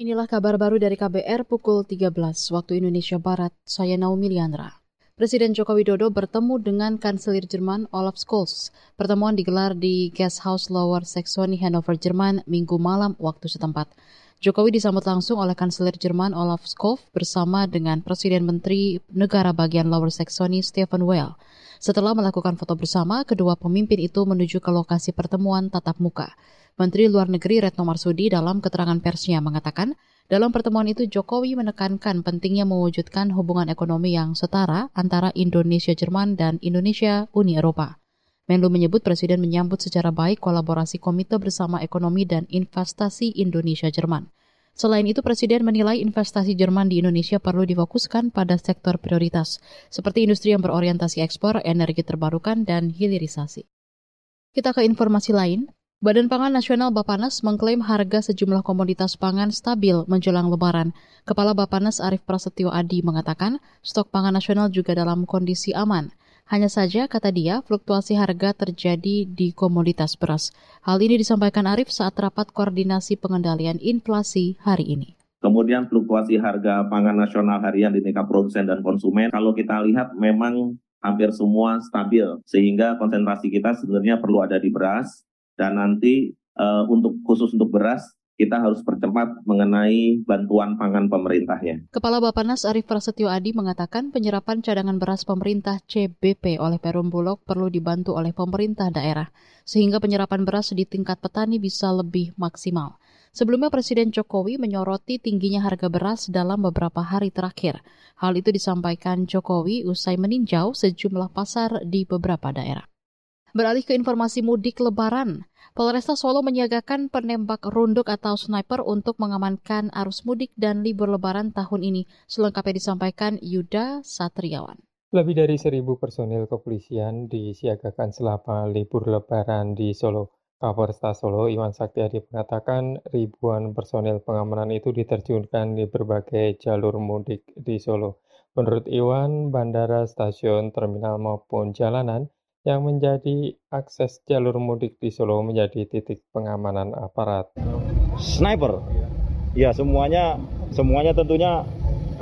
Inilah kabar baru dari KBR pukul 13 waktu Indonesia Barat. Saya Naomi Liandra. Presiden Joko Widodo bertemu dengan Kanselir Jerman Olaf Scholz. Pertemuan digelar di Guest House Lower Saxony, Hanover, Jerman, minggu malam waktu setempat. Jokowi disambut langsung oleh Kanselir Jerman Olaf Scholz bersama dengan Presiden Menteri Negara Bagian Lower Saxony Stephen Weil. Setelah melakukan foto bersama, kedua pemimpin itu menuju ke lokasi pertemuan tatap muka. Menteri Luar Negeri Retno Marsudi dalam keterangan persnya mengatakan, dalam pertemuan itu Jokowi menekankan pentingnya mewujudkan hubungan ekonomi yang setara antara Indonesia-Jerman dan Indonesia-Uni Eropa. Menlu menyebut Presiden menyambut secara baik kolaborasi Komite Bersama Ekonomi dan Investasi Indonesia-Jerman. Selain itu, Presiden menilai investasi Jerman di Indonesia perlu difokuskan pada sektor prioritas, seperti industri yang berorientasi ekspor, energi terbarukan, dan hilirisasi. Kita ke informasi lain. Badan Pangan Nasional Bapanas mengklaim harga sejumlah komoditas pangan stabil menjelang lebaran. Kepala Bapanas Arief Prasetyo Adi mengatakan, stok pangan nasional juga dalam kondisi aman. Hanya saja, kata dia, fluktuasi harga terjadi di komoditas beras. Hal ini disampaikan Arief saat rapat koordinasi pengendalian inflasi hari ini. Kemudian fluktuasi harga pangan nasional harian di tingkat produsen dan konsumen, kalau kita lihat memang hampir semua stabil, sehingga konsentrasi kita sebenarnya perlu ada di beras, dan nanti uh, untuk khusus untuk beras kita harus percepat mengenai bantuan pangan pemerintahnya. Kepala Bapanas Arief Prasetyo Adi mengatakan penyerapan cadangan beras pemerintah CBP oleh Perum Bulog perlu dibantu oleh pemerintah daerah, sehingga penyerapan beras di tingkat petani bisa lebih maksimal. Sebelumnya Presiden Jokowi menyoroti tingginya harga beras dalam beberapa hari terakhir. Hal itu disampaikan Jokowi usai meninjau sejumlah pasar di beberapa daerah. Beralih ke informasi mudik lebaran, Polresta Solo menyiagakan penembak runduk atau sniper untuk mengamankan arus mudik dan libur lebaran tahun ini. Selengkapnya disampaikan Yuda Satriawan. Lebih dari seribu personil kepolisian disiagakan selama libur lebaran di Solo. Kapolresta Solo Iwan Saktiadi mengatakan ribuan personil pengamanan itu diterjunkan di berbagai jalur mudik di Solo. Menurut Iwan, bandara, stasiun, terminal maupun jalanan yang menjadi akses jalur mudik di Solo menjadi titik pengamanan aparat. Sniper, ya semuanya, semuanya tentunya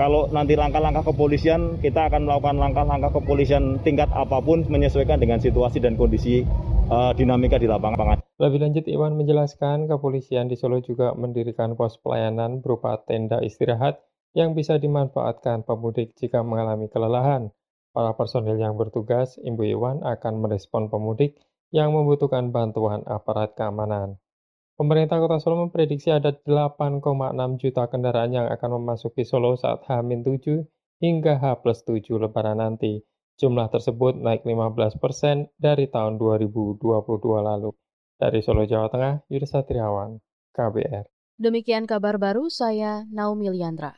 kalau nanti langkah-langkah kepolisian kita akan melakukan langkah-langkah kepolisian tingkat apa pun menyesuaikan dengan situasi dan kondisi uh, dinamika di lapangan. Lebih lanjut Iwan menjelaskan kepolisian di Solo juga mendirikan pos pelayanan berupa tenda istirahat yang bisa dimanfaatkan pemudik jika mengalami kelelahan. Para personil yang bertugas, Ibu Iwan akan merespon pemudik yang membutuhkan bantuan aparat keamanan. Pemerintah Kota Solo memprediksi ada 8,6 juta kendaraan yang akan memasuki Solo saat H-7 hingga H+7 Lebaran nanti. Jumlah tersebut naik 15 persen dari tahun 2022 lalu. Dari Solo, Jawa Tengah, Yudha Satriawan, KBR. Demikian kabar baru saya, Naomi Liandra.